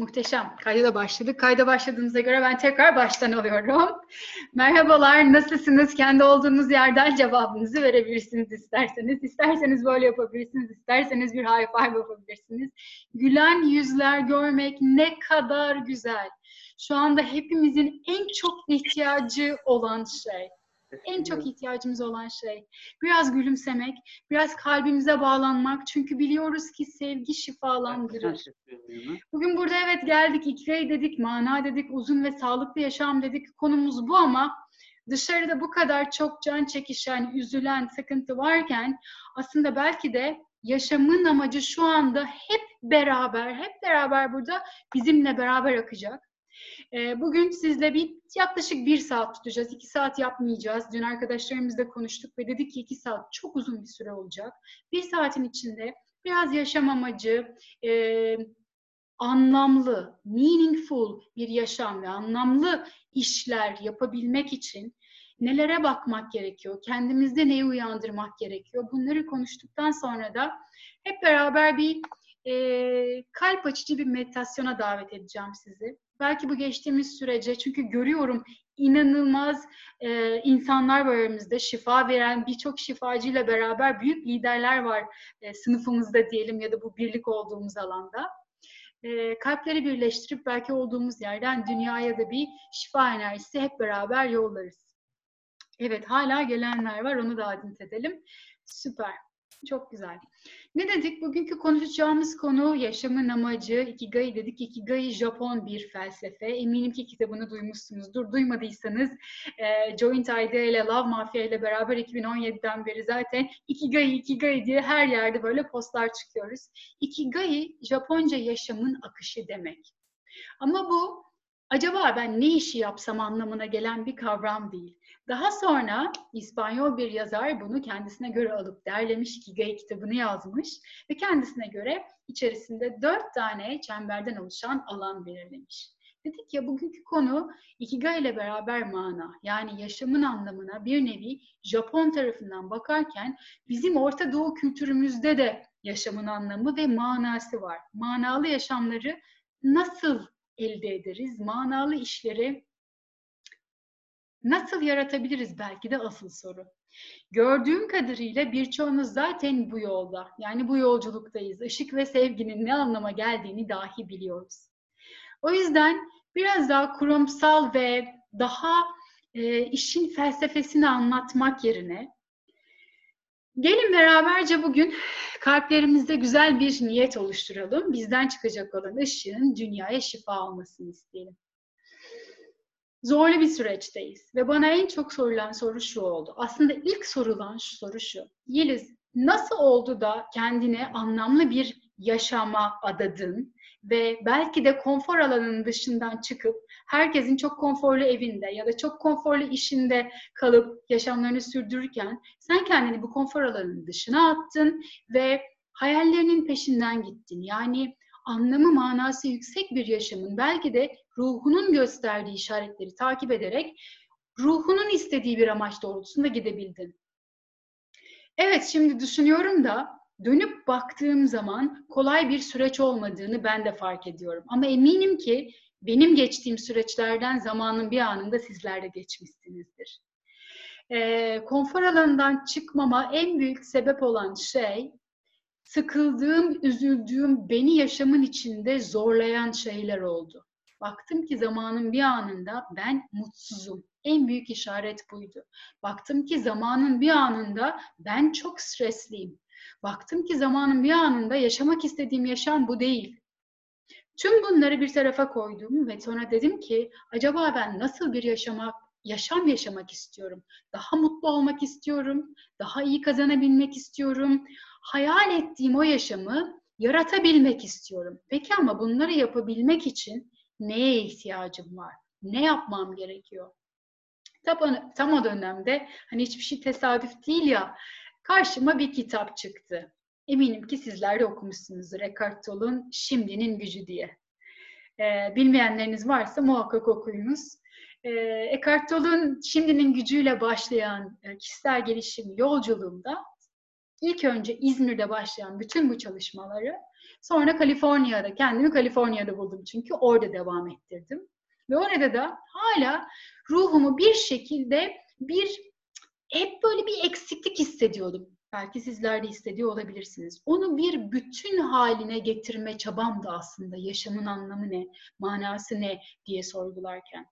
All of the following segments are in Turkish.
Muhteşem. Kayda da başladık. Kayda başladığımıza göre ben tekrar baştan alıyorum. Merhabalar, nasılsınız? Kendi olduğunuz yerden cevabınızı verebilirsiniz isterseniz. İsterseniz böyle yapabilirsiniz, isterseniz bir high five yapabilirsiniz. Gülen yüzler görmek ne kadar güzel. Şu anda hepimizin en çok ihtiyacı olan şey. En çok ihtiyacımız olan şey. Biraz gülümsemek, biraz kalbimize bağlanmak. Çünkü biliyoruz ki sevgi şifalandırır. Bugün burada evet geldik, ikiye dedik, mana dedik, uzun ve sağlıklı yaşam dedik. Konumuz bu ama dışarıda bu kadar çok can çekişen, üzülen, sıkıntı varken aslında belki de yaşamın amacı şu anda hep beraber, hep beraber burada bizimle beraber akacak. Ee, bugün sizle bir yaklaşık bir saat tutacağız. iki saat yapmayacağız. Dün arkadaşlarımızla konuştuk ve dedik ki iki saat çok uzun bir süre olacak. Bir saatin içinde biraz yaşam amacı, e, anlamlı, meaningful bir yaşam ve anlamlı işler yapabilmek için nelere bakmak gerekiyor, kendimizde neyi uyandırmak gerekiyor bunları konuştuktan sonra da hep beraber bir e, kalp açıcı bir meditasyona davet edeceğim sizi. Belki bu geçtiğimiz sürece çünkü görüyorum inanılmaz e, insanlar var aramızda şifa veren birçok şifacıyla beraber büyük liderler var e, sınıfımızda diyelim ya da bu birlik olduğumuz alanda. E, kalpleri birleştirip belki olduğumuz yerden dünyaya da bir şifa enerjisi hep beraber yollarız. Evet hala gelenler var onu da adint edelim. Süper. Çok güzel. Ne dedik? Bugünkü konuşacağımız konu yaşamın amacı. Ikigai dedik. Ikigai Japon bir felsefe. Eminim ki kitabını duymuşsunuzdur. Duymadıysanız e, Joint Idea ile Love Mafia ile beraber 2017'den beri zaten Ikigai, Ikigai diye her yerde böyle postlar çıkıyoruz. Ikigai Japonca yaşamın akışı demek. Ama bu acaba ben ne işi yapsam anlamına gelen bir kavram değil. Daha sonra İspanyol bir yazar bunu kendisine göre alıp derlemiş, Ikigai kitabını yazmış ve kendisine göre içerisinde dört tane çemberden oluşan alan belirlemiş. Dedik ya bugünkü konu Ikigai ile beraber mana yani yaşamın anlamına bir nevi Japon tarafından bakarken bizim Orta Doğu kültürümüzde de yaşamın anlamı ve manası var. Manalı yaşamları nasıl elde ederiz? Manalı işleri nasıl yaratabiliriz belki de asıl soru. Gördüğüm kadarıyla birçoğunuz zaten bu yolda. Yani bu yolculuktayız. Işık ve sevginin ne anlama geldiğini dahi biliyoruz. O yüzden biraz daha kurumsal ve daha e, işin felsefesini anlatmak yerine gelin beraberce bugün kalplerimizde güzel bir niyet oluşturalım. Bizden çıkacak olan ışığın dünyaya şifa olmasını isteyelim zorlu bir süreçteyiz. Ve bana en çok sorulan soru şu oldu. Aslında ilk sorulan şu soru şu. Yeliz nasıl oldu da kendine anlamlı bir yaşama adadın ve belki de konfor alanının dışından çıkıp herkesin çok konforlu evinde ya da çok konforlu işinde kalıp yaşamlarını sürdürürken sen kendini bu konfor alanının dışına attın ve hayallerinin peşinden gittin. Yani anlamı manası yüksek bir yaşamın belki de ruhunun gösterdiği işaretleri takip ederek ruhunun istediği bir amaç doğrultusunda gidebildin. Evet şimdi düşünüyorum da dönüp baktığım zaman kolay bir süreç olmadığını ben de fark ediyorum. Ama eminim ki benim geçtiğim süreçlerden zamanın bir anında sizler de geçmişsinizdir. Ee, konfor alanından çıkmama en büyük sebep olan şey sıkıldığım, üzüldüğüm, beni yaşamın içinde zorlayan şeyler oldu. Baktım ki zamanın bir anında ben mutsuzum. En büyük işaret buydu. Baktım ki zamanın bir anında ben çok stresliyim. Baktım ki zamanın bir anında yaşamak istediğim yaşam bu değil. Tüm bunları bir tarafa koydum ve sonra dedim ki acaba ben nasıl bir yaşamak yaşam yaşamak istiyorum. Daha mutlu olmak istiyorum. Daha iyi kazanabilmek istiyorum hayal ettiğim o yaşamı yaratabilmek istiyorum. Peki ama bunları yapabilmek için neye ihtiyacım var? Ne yapmam gerekiyor? Tam, tam o dönemde hani hiçbir şey tesadüf değil ya karşıma bir kitap çıktı. Eminim ki sizler de okumuşsunuzdur Eckhart Tolle'un Şimdinin Gücü diye. Ee, bilmeyenleriniz varsa muhakkak okuyunuz. Ee, Eckhart Tolle'un Şimdinin Gücüyle başlayan e, kişisel gelişim yolculuğunda İlk önce İzmir'de başlayan bütün bu çalışmaları Sonra Kaliforniya'da, kendimi Kaliforniya'da buldum çünkü orada devam ettirdim. Ve orada da hala ruhumu bir şekilde bir hep böyle bir eksiklik hissediyordum. Belki sizler de hissediyor olabilirsiniz. Onu bir bütün haline getirme çabam da aslında yaşamın anlamı ne, manası ne diye sorgularken.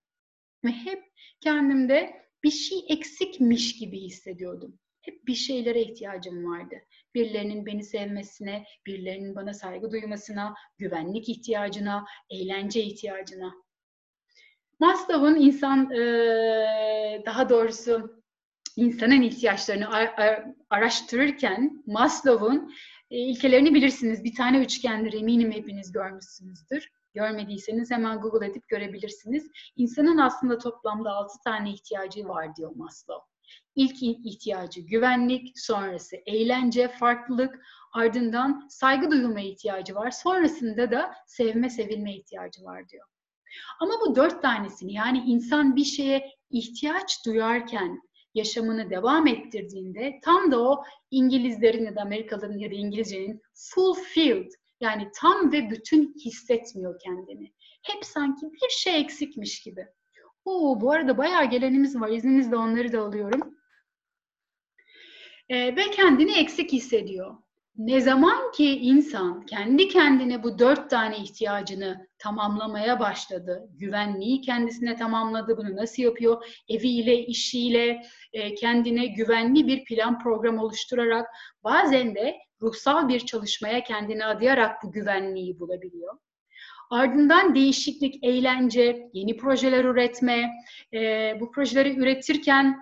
Ve hep kendimde bir şey eksikmiş gibi hissediyordum. Hep bir şeylere ihtiyacım vardı. Birilerinin beni sevmesine, birilerinin bana saygı duymasına, güvenlik ihtiyacına, eğlence ihtiyacına. Maslow'un insan, daha doğrusu insanın ihtiyaçlarını araştırırken Maslow'un ilkelerini bilirsiniz. Bir tane üçgendir eminim hepiniz görmüşsünüzdür. Görmediyseniz hemen Google edip görebilirsiniz. İnsanın aslında toplamda altı tane ihtiyacı var diyor Maslow. İlk ihtiyacı güvenlik, sonrası eğlence, farklılık, ardından saygı duyulmaya ihtiyacı var. Sonrasında da sevme, sevilme ihtiyacı var diyor. Ama bu dört tanesini yani insan bir şeye ihtiyaç duyarken yaşamını devam ettirdiğinde tam da o İngilizlerin ya da Amerikalıların ya da İngilizcenin fulfilled yani tam ve bütün hissetmiyor kendini. Hep sanki bir şey eksikmiş gibi. Oo, bu arada bayağı gelenimiz var. İzninizle onları da alıyorum. Ee, ve kendini eksik hissediyor. Ne zaman ki insan kendi kendine bu dört tane ihtiyacını tamamlamaya başladı, güvenliği kendisine tamamladı, bunu nasıl yapıyor? Eviyle, işiyle, e, kendine güvenli bir plan program oluşturarak, bazen de ruhsal bir çalışmaya kendini adayarak bu güvenliği bulabiliyor. Ardından değişiklik, eğlence, yeni projeler üretme, e, bu projeleri üretirken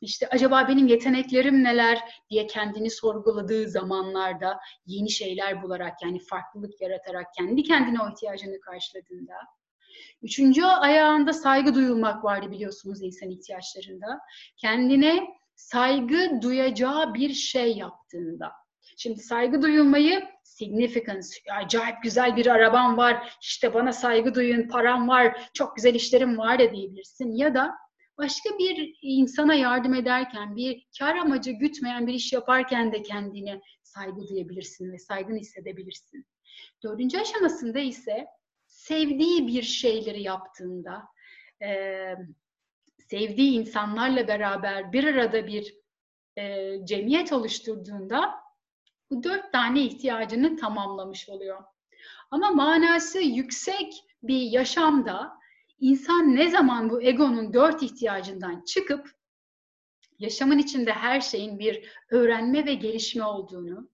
işte acaba benim yeteneklerim neler diye kendini sorguladığı zamanlarda yeni şeyler bularak yani farklılık yaratarak kendi kendine o ihtiyacını karşıladığında Üçüncü ayağında saygı duyulmak vardı biliyorsunuz insan ihtiyaçlarında. Kendine saygı duyacağı bir şey yaptığında. Şimdi saygı duyulmayı significance, acayip güzel bir arabam var, işte bana saygı duyun, param var, çok güzel işlerim var da diyebilirsin. Ya da başka bir insana yardım ederken, bir kar amacı gütmeyen bir iş yaparken de kendine saygı duyabilirsin ve saygın hissedebilirsin. Dördüncü aşamasında ise sevdiği bir şeyleri yaptığında, sevdiği insanlarla beraber bir arada bir cemiyet oluşturduğunda bu dört tane ihtiyacını tamamlamış oluyor. Ama manası yüksek bir yaşamda insan ne zaman bu egonun dört ihtiyacından çıkıp yaşamın içinde her şeyin bir öğrenme ve gelişme olduğunu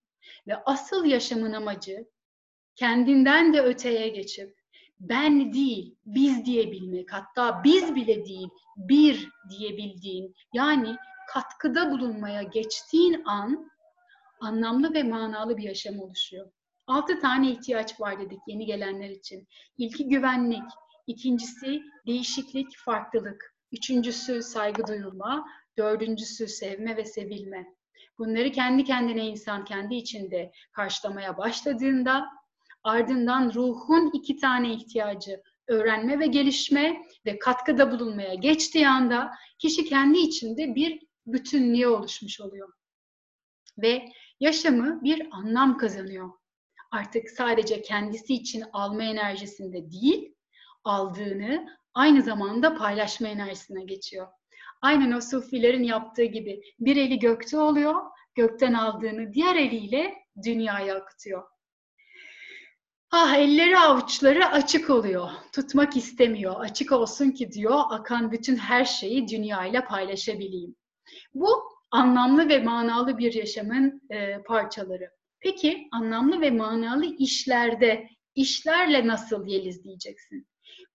ve asıl yaşamın amacı kendinden de öteye geçip ben değil, biz diyebilmek, hatta biz bile değil, bir diyebildiğin, yani katkıda bulunmaya geçtiğin an anlamlı ve manalı bir yaşam oluşuyor. Altı tane ihtiyaç var dedik yeni gelenler için. İlki güvenlik, ikincisi değişiklik, farklılık, üçüncüsü saygı duyulma, dördüncüsü sevme ve sevilme. Bunları kendi kendine insan kendi içinde karşılamaya başladığında ardından ruhun iki tane ihtiyacı öğrenme ve gelişme ve katkıda bulunmaya geçtiği anda kişi kendi içinde bir bütünlüğe oluşmuş oluyor. Ve yaşamı bir anlam kazanıyor. Artık sadece kendisi için alma enerjisinde değil, aldığını aynı zamanda paylaşma enerjisine geçiyor. Aynen o sufilerin yaptığı gibi bir eli gökte oluyor, gökten aldığını diğer eliyle dünyaya akıtıyor. Ah elleri avuçları açık oluyor. Tutmak istemiyor. Açık olsun ki diyor akan bütün her şeyi dünyayla paylaşabileyim. Bu anlamlı ve manalı bir yaşamın e, parçaları. Peki anlamlı ve manalı işlerde, işlerle nasıl Yeliz diyeceksin?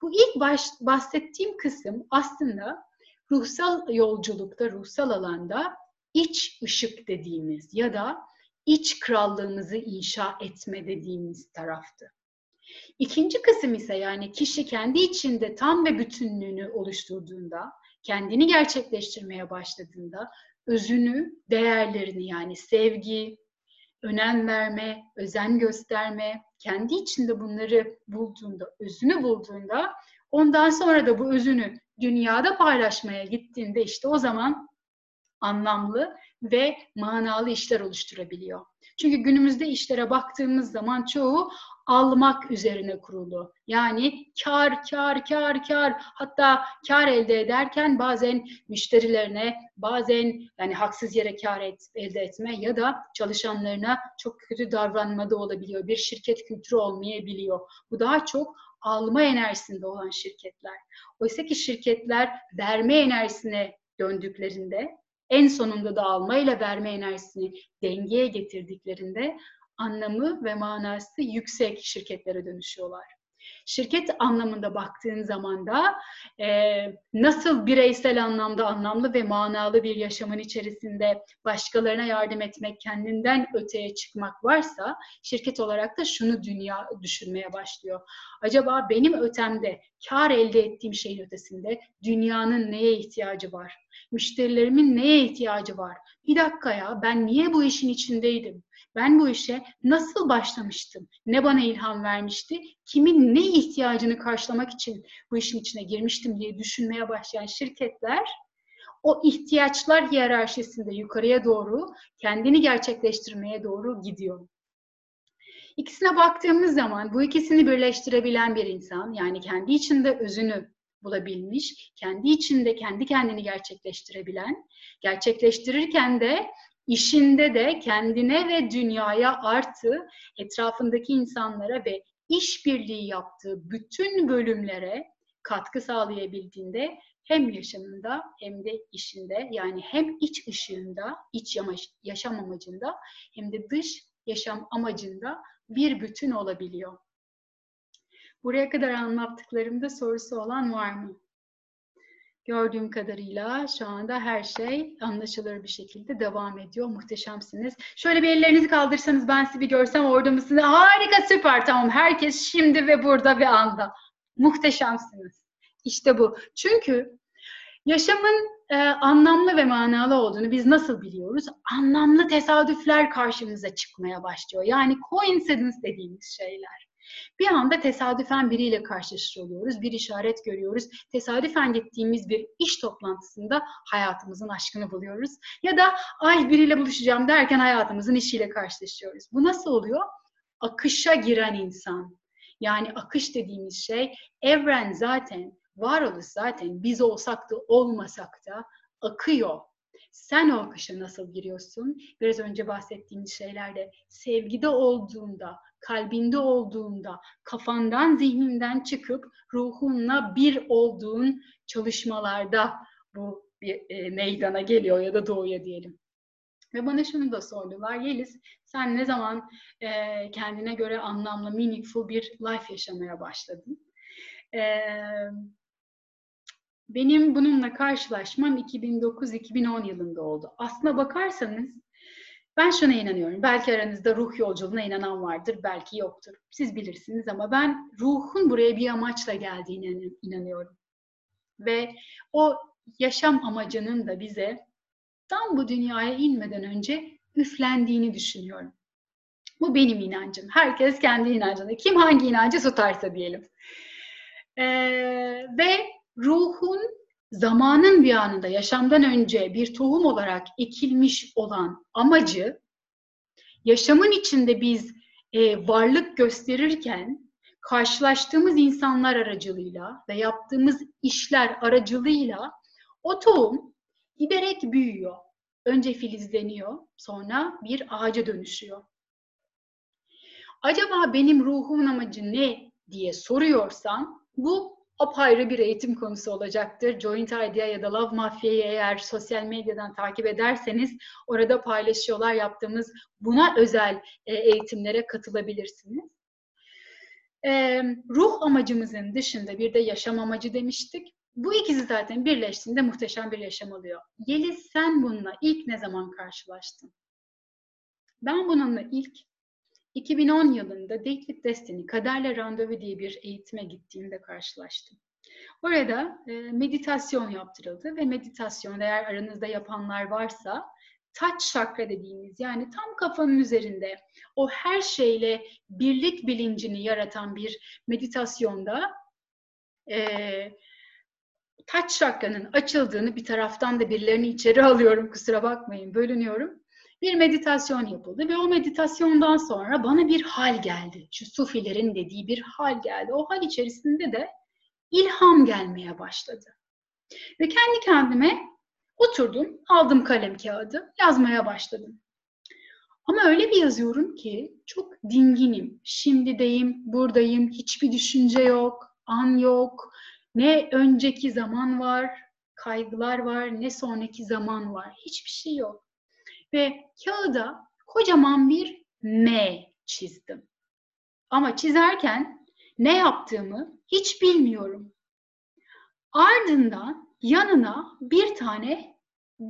Bu ilk baş, bahsettiğim kısım aslında ruhsal yolculukta, ruhsal alanda iç ışık dediğimiz ya da iç krallığımızı inşa etme dediğimiz taraftı. İkinci kısım ise yani kişi kendi içinde tam ve bütünlüğünü oluşturduğunda, kendini gerçekleştirmeye başladığında özünü, değerlerini yani sevgi, önem verme, özen gösterme, kendi içinde bunları bulduğunda, özünü bulduğunda ondan sonra da bu özünü dünyada paylaşmaya gittiğinde işte o zaman anlamlı ve manalı işler oluşturabiliyor. Çünkü günümüzde işlere baktığımız zaman çoğu almak üzerine kurulu. Yani kar, kar, kar, kar. Hatta kar elde ederken bazen müşterilerine, bazen yani haksız yere kar et, elde etme ya da çalışanlarına çok kötü davranma da olabiliyor. Bir şirket kültürü olmayabiliyor. Bu daha çok alma enerjisinde olan şirketler. Oysa ki şirketler verme enerjisine döndüklerinde en sonunda da alma ile verme enerjisini dengeye getirdiklerinde anlamı ve manası yüksek şirketlere dönüşüyorlar. Şirket anlamında baktığın zaman da e, nasıl bireysel anlamda anlamlı ve manalı bir yaşamın içerisinde başkalarına yardım etmek, kendinden öteye çıkmak varsa şirket olarak da şunu dünya düşünmeye başlıyor. Acaba benim ötemde kar elde ettiğim şeyin ötesinde dünyanın neye ihtiyacı var? Müşterilerimin neye ihtiyacı var? Bir dakika ya ben niye bu işin içindeydim? Ben bu işe nasıl başlamıştım? Ne bana ilham vermişti? Kimin ne ihtiyacını karşılamak için bu işin içine girmiştim diye düşünmeye başlayan şirketler o ihtiyaçlar hiyerarşisinde yukarıya doğru kendini gerçekleştirmeye doğru gidiyor. İkisine baktığımız zaman bu ikisini birleştirebilen bir insan yani kendi içinde özünü bulabilmiş, kendi içinde kendi kendini gerçekleştirebilen, gerçekleştirirken de işinde de kendine ve dünyaya artı etrafındaki insanlara ve işbirliği yaptığı bütün bölümlere katkı sağlayabildiğinde hem yaşamında hem de işinde yani hem iç ışığında, iç yaşam amacında hem de dış yaşam amacında bir bütün olabiliyor. Buraya kadar anlattıklarımda sorusu olan var mı? Gördüğüm kadarıyla şu anda her şey anlaşılır bir şekilde devam ediyor. Muhteşemsiniz. Şöyle bir ellerinizi kaldırsanız ben sizi bir görsem orada mısınız? Harika süper tamam. Herkes şimdi ve burada ve anda. Muhteşemsiniz. İşte bu. Çünkü yaşamın e, anlamlı ve manalı olduğunu biz nasıl biliyoruz? Anlamlı tesadüfler karşımıza çıkmaya başlıyor. Yani coincidence dediğimiz şeyler. Bir anda tesadüfen biriyle karşılaşır oluyoruz, bir işaret görüyoruz. Tesadüfen gittiğimiz bir iş toplantısında hayatımızın aşkını buluyoruz. Ya da ay biriyle buluşacağım derken hayatımızın işiyle karşılaşıyoruz. Bu nasıl oluyor? Akışa giren insan. Yani akış dediğimiz şey evren zaten, varoluş zaten biz olsak da olmasak da akıyor. Sen o akışa nasıl giriyorsun? Biraz önce bahsettiğimiz şeylerde sevgide olduğunda, kalbinde olduğunda, kafandan, zihninden çıkıp ruhunla bir olduğun çalışmalarda bu bir e, meydana geliyor ya da doğuya diyelim. Ve bana şunu da sordular. Yeliz sen ne zaman e, kendine göre anlamlı, meaningful bir life yaşamaya başladın? E, benim bununla karşılaşmam 2009-2010 yılında oldu. Aslına bakarsanız ben şuna inanıyorum. Belki aranızda ruh yolculuğuna inanan vardır, belki yoktur. Siz bilirsiniz ama ben ruhun buraya bir amaçla geldiğine inanıyorum. Ve o yaşam amacının da bize tam bu dünyaya inmeden önce üflendiğini düşünüyorum. Bu benim inancım. Herkes kendi inancını. Kim hangi inancı tutarsa diyelim. Ee, ve ruhun zamanın bir anında yaşamdan önce bir tohum olarak ekilmiş olan amacı yaşamın içinde biz e, varlık gösterirken karşılaştığımız insanlar aracılığıyla ve yaptığımız işler aracılığıyla o tohum giderek büyüyor. Önce filizleniyor, sonra bir ağaca dönüşüyor. Acaba benim ruhumun amacı ne diye soruyorsan bu apayrı bir eğitim konusu olacaktır. Joint Idea ya da Love Mafya'yı eğer sosyal medyadan takip ederseniz orada paylaşıyorlar yaptığımız buna özel e, eğitimlere katılabilirsiniz. E, ruh amacımızın dışında bir de yaşam amacı demiştik. Bu ikisi zaten birleştiğinde muhteşem bir yaşam oluyor. Yeliz sen bununla ilk ne zaman karşılaştın? Ben bununla ilk 2010 yılında Date Destiny, Kaderle Randevu diye bir eğitime gittiğimde karşılaştım. Orada e, meditasyon yaptırıldı ve meditasyon eğer aranızda yapanlar varsa taç şakra dediğimiz yani tam kafanın üzerinde o her şeyle birlik bilincini yaratan bir meditasyonda e, taç şakranın açıldığını bir taraftan da birilerini içeri alıyorum kusura bakmayın bölünüyorum. Bir meditasyon yapıldı ve o meditasyondan sonra bana bir hal geldi. Şu sufilerin dediği bir hal geldi. O hal içerisinde de ilham gelmeye başladı. Ve kendi kendime oturdum, aldım kalem kağıdı, yazmaya başladım. Ama öyle bir yazıyorum ki çok dinginim. Şimdideyim, buradayım, hiçbir düşünce yok, an yok. Ne önceki zaman var, kaygılar var, ne sonraki zaman var. Hiçbir şey yok. Ve kağıda kocaman bir M çizdim. Ama çizerken ne yaptığımı hiç bilmiyorum. Ardından yanına bir tane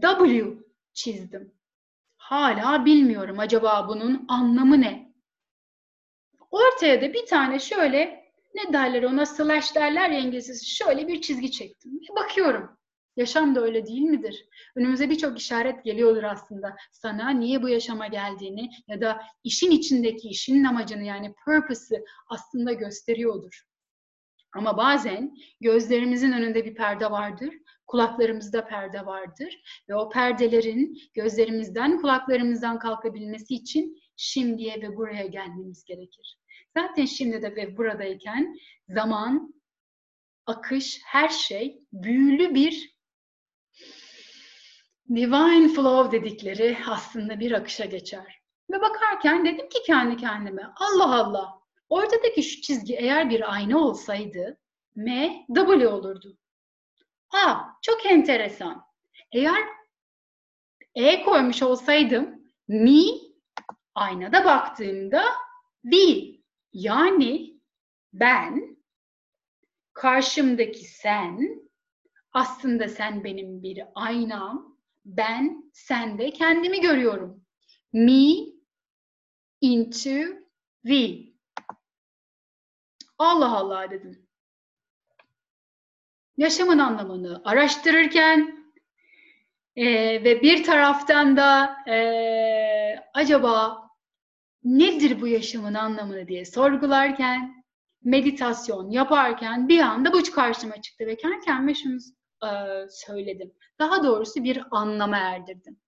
W çizdim. Hala bilmiyorum acaba bunun anlamı ne? Ortaya da bir tane şöyle ne derler ona slash derler ya İngilizcesi şöyle bir çizgi çektim. bakıyorum. Yaşam da öyle değil midir? Önümüze birçok işaret geliyordur aslında. Sana niye bu yaşama geldiğini ya da işin içindeki işinin amacını yani purpose'ı aslında gösteriyordur. Ama bazen gözlerimizin önünde bir perde vardır, kulaklarımızda perde vardır ve o perdelerin gözlerimizden, kulaklarımızdan kalkabilmesi için şimdiye ve buraya gelmemiz gerekir. Zaten şimdi de ve buradayken zaman, akış, her şey büyülü bir divine flow dedikleri aslında bir akışa geçer. Ve bakarken dedim ki kendi kendime Allah Allah ortadaki şu çizgi eğer bir ayna olsaydı M W olurdu. Ha çok enteresan. Eğer E koymuş olsaydım mi aynada baktığımda B yani ben karşımdaki sen aslında sen benim bir aynam ben sende kendimi görüyorum. Me into we. Allah Allah dedim. Yaşamın anlamını araştırırken e, ve bir taraftan da e, acaba nedir bu yaşamın anlamını diye sorgularken, meditasyon yaparken bir anda bu karşıma çıktı ve kendi kendime şunu e, söyledim. Daha doğrusu bir anlama erdirdim.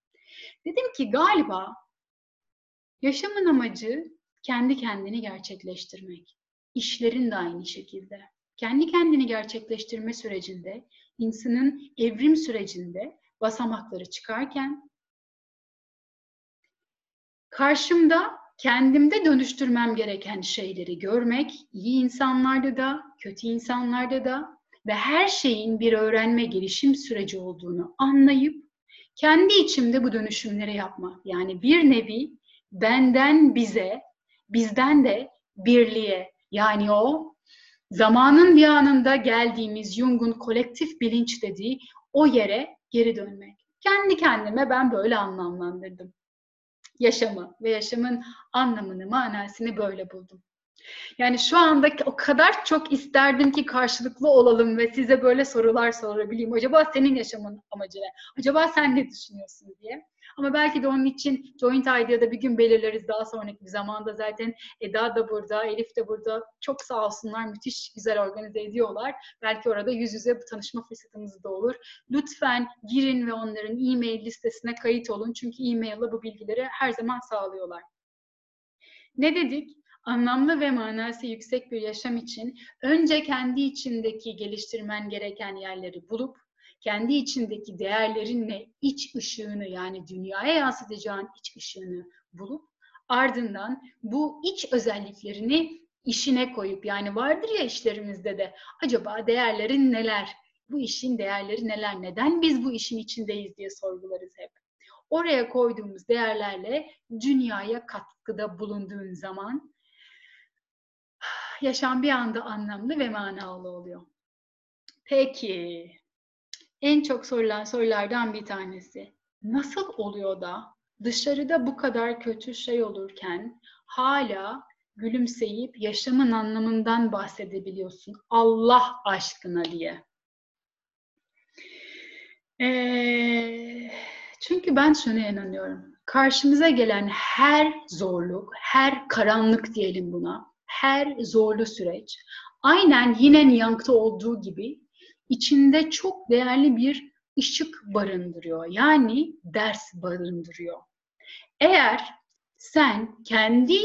Dedim ki galiba yaşamın amacı kendi kendini gerçekleştirmek. İşlerin de aynı şekilde. Kendi kendini gerçekleştirme sürecinde, insanın evrim sürecinde basamakları çıkarken karşımda kendimde dönüştürmem gereken şeyleri görmek, iyi insanlarda da, kötü insanlarda da ve her şeyin bir öğrenme gelişim süreci olduğunu anlayıp kendi içimde bu dönüşümleri yapmak. Yani bir nevi benden bize, bizden de birliğe yani o zamanın bir anında geldiğimiz Jung'un kolektif bilinç dediği o yere geri dönmek. Kendi kendime ben böyle anlamlandırdım yaşamı ve yaşamın anlamını, manasını böyle buldum. Yani şu anda o kadar çok isterdim ki karşılıklı olalım ve size böyle sorular sorabileyim. Acaba senin yaşamın amacı ne? Acaba sen ne düşünüyorsun diye. Ama belki de onun için Joint Idea'da bir gün belirleriz daha sonraki bir zamanda. Zaten Eda da burada, Elif de burada. Çok sağ olsunlar, müthiş güzel organize ediyorlar. Belki orada yüz yüze bu tanışma fırsatımız da olur. Lütfen girin ve onların e-mail listesine kayıt olun. Çünkü e-mail'la bu bilgileri her zaman sağlıyorlar. Ne dedik? Anlamlı ve manası yüksek bir yaşam için önce kendi içindeki geliştirmen gereken yerleri bulup kendi içindeki değerlerinle iç ışığını yani dünyaya yansıtacağın iç ışığını bulup ardından bu iç özelliklerini işine koyup yani vardır ya işlerimizde de acaba değerlerin neler? Bu işin değerleri neler? Neden biz bu işin içindeyiz diye sorgularız hep. Oraya koyduğumuz değerlerle dünyaya katkıda bulunduğun zaman yaşam bir anda anlamlı ve manalı oluyor. Peki, en çok sorulan sorulardan bir tanesi. Nasıl oluyor da dışarıda bu kadar kötü şey olurken hala gülümseyip yaşamın anlamından bahsedebiliyorsun Allah aşkına diye. Ee, çünkü ben şuna inanıyorum. Karşımıza gelen her zorluk, her karanlık diyelim buna, her zorlu süreç aynen yine Yank'ta olduğu gibi içinde çok değerli bir ışık barındırıyor. Yani ders barındırıyor. Eğer sen kendi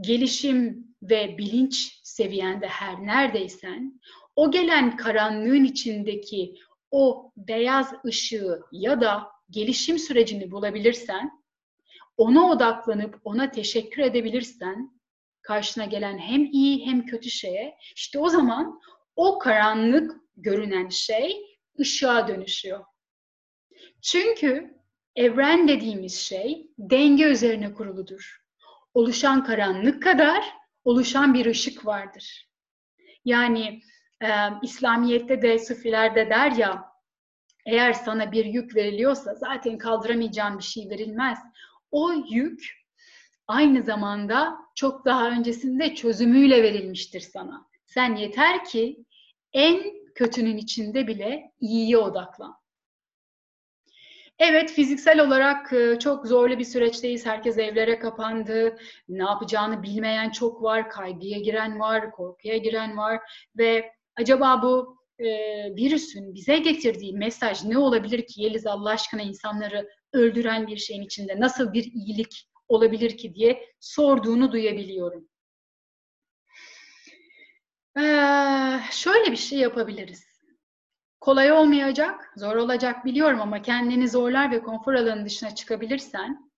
gelişim ve bilinç seviyende her neredeysen o gelen karanlığın içindeki o beyaz ışığı ya da gelişim sürecini bulabilirsen, ona odaklanıp ona teşekkür edebilirsen, karşına gelen hem iyi hem kötü şeye, işte o zaman o karanlık görünen şey ışığa dönüşüyor. Çünkü evren dediğimiz şey denge üzerine kuruludur. Oluşan karanlık kadar oluşan bir ışık vardır. Yani e, İslamiyet'te de Sufiler'de der ya eğer sana bir yük veriliyorsa zaten kaldıramayacağın bir şey verilmez. O yük aynı zamanda çok daha öncesinde çözümüyle verilmiştir sana. Sen yeter ki en kötünün içinde bile iyiye odaklan. Evet fiziksel olarak e, çok zorlu bir süreçteyiz. Herkes evlere kapandı. Ne yapacağını bilmeyen çok var. Kaygıya giren var, korkuya giren var ve acaba bu e, virüsün bize getirdiği mesaj ne olabilir ki Yeliz Allah aşkına insanları öldüren bir şeyin içinde nasıl bir iyilik olabilir ki diye sorduğunu duyabiliyorum. Ee, şöyle bir şey yapabiliriz. Kolay olmayacak, zor olacak biliyorum ama kendini zorlar ve konfor alanının dışına çıkabilirsen